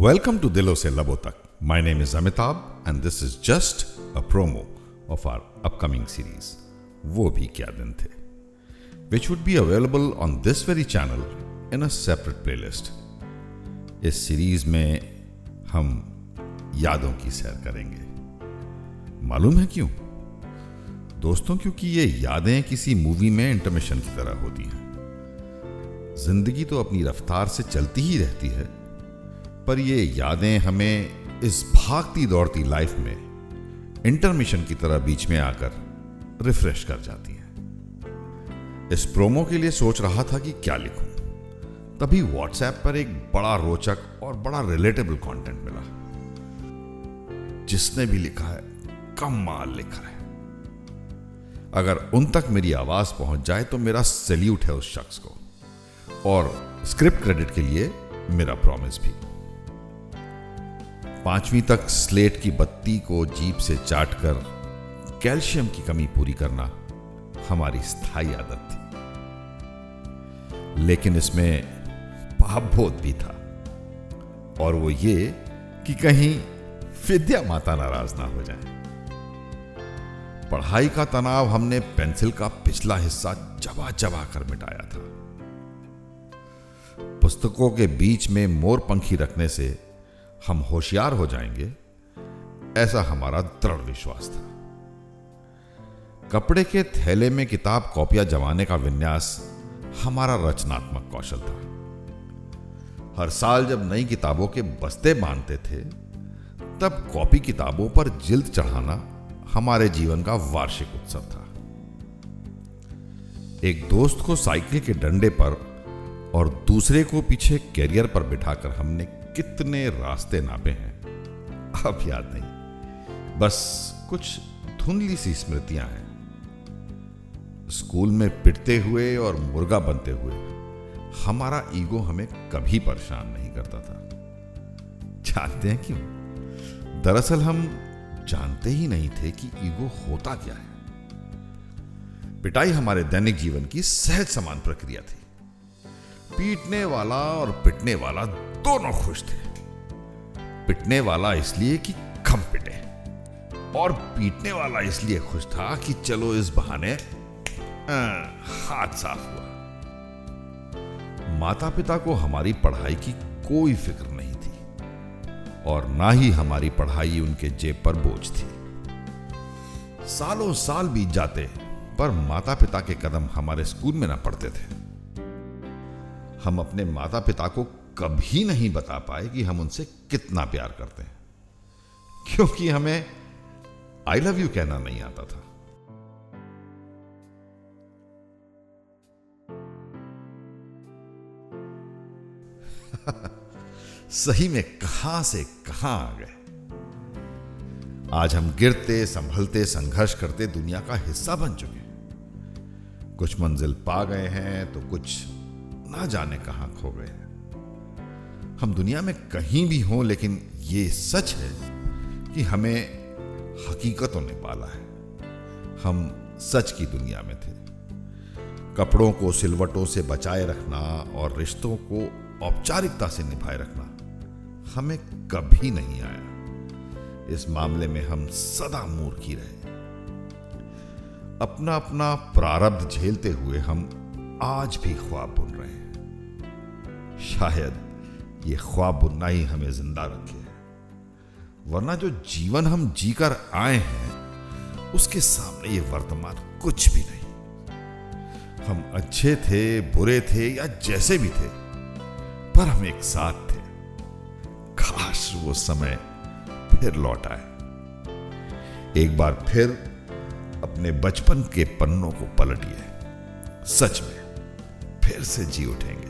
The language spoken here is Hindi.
वेलकम टू दिलों से लबों तक my name is Amitabh and this is just a promo of our upcoming series वो भी क्या दिन थे which would be available on this very channel in a separate playlist इस सीरीज़ में हम यादों की सैर करेंगे। मालूम है क्यों? दोस्तों, क्योंकि ये यादें किसी मूवी में इंटरमिशन की तरह होती हैं। ज़िंदगी तो अपनी रफ्तार से चलती ही रहती है। पर ये यादें हमें इस भागती दौड़ती लाइफ में इंटरमिशन की तरह बीच में आकर रिफ्रेश कर जाती हैं। इस प्रोमो के लिए सोच रहा था कि क्या लिखूं। तभी व्हाट्सएप पर एक बड़ा रोचक और बड़ा रिलेटेबल कंटेंट मिला। जिसने भी लिखा है कम माल लिखा है। अगर उन तक मेरी आवाज़ पहुँच जाए तो मेरा सैल्यूट है उस शख्स को। और स्क्रिप्ट क्रेडिट के लिए मेरा प्रॉमिस भी। पांचवी तक स्लेट की बत्ती को जीप से चाट कर कैल्शियम की कमी पूरी करना हमारी स्थायी आदत थी। लेकिन इसमें पापबोध भी था। और वो ये कि कहीं विद्या माता नाराज़ ना हो जाए। पढ़ाई का तनाव हमने पेंसिल का पिछला हिस्सा चबा चबा कर मिटाया था। पुस्तकों के बीच में मोर पंखी रखने से हम होशियार हो जाएँगे। ऐसा हमारा दृढ़ विश्वास था। कपड़े के थैले में किताब कॉपियाँ जमाने का विन्यास हमारा रचनात्मक कौशल था। हर साल जब नई किताबों के बस्ते बांधते थे, तब कॉपी किताबों पर जिल्द चढ़ाना हमारे जीवन का वार्षिक उत्सव था। एक दोस्त को साइकिल के डंडे पर और दूसरे को पीछे कैरियर पर बिठाकर हमने कितने रास्ते नापे हैं। अब याद नहीं। बस कुछ धुंधली सी स्मृतियाँ हैं। स्कूल में पिटते हुए और मुर्गा बनते हुए, हमारा ईगो हमें कभी परेशान नहीं करता था। जानते हैं क्यों? दरअसल हम जानते ही नहीं थे कि ईगो होता क्या है। पिटाई हमारे दैनिक जीवन की सहज समान प्रक्रिया थी। पीटने वाला और पिटने वाला दोनों खुश थे। पिटने वाला इसलिए कि कम पिटे। और पीटने वाला इसलिए खुश था कि चलो इस बहाने हाथ साफ़ हुआ। माता पिता को हमारी पढ़ाई की कोई फ़िक्र नहीं थी। और ना ही हमारी पढ़ाई उनके जेब पर बोझ थी। सालों साल बीत जाते, पर माता पिता के कदम हमारे स्कूल में ना पड़ते थे। हम अपने माता पिता को कभी नहीं बता पाए कि हम उनसे कितना प्यार करते हैं। क्योंकि हमें आई लव यू कहना नहीं आता था। सही में कहाँ से कहाँ आ गए? आज हम गिरते, संभलते, संघर्ष करते दुनिया का हिस्सा बन चुके कुछ मंजिल पा गए हैं तो कुछ ना जाने कहाँ खो गए हम दुनिया में कहीं भी हों, लेकिन ये सच है कि हमें हकीकतों ने पाला है। हम सच की दुनिया में थे। कपड़ों को, सिलवटों से बचाए रखना और रिश्तों को औपचारिकता से निभाए रखना हमें कभी नहीं आया। इस मामले में हम सदा मूर्खी रहे। अपना अपना प्रारब्ध झेलते हुए हम आज भी ख्वाब बुन रहे हैं। शायद ये ख्वाब बुनना ही हमें ज़िंदा रखे। वरना जो जीवन हम जीकर आए हैं, उसके सामने ये वर्तमान कुछ भी नहीं। हम अच्छे थे, बुरे थे या जैसे भी थे, पर हम एक साथ थे। काश वो समय फिर लौट आए। एक बार फिर अपने बचपन के पन्नों को पलटिए। सच में, फिर से जी उठेंगे।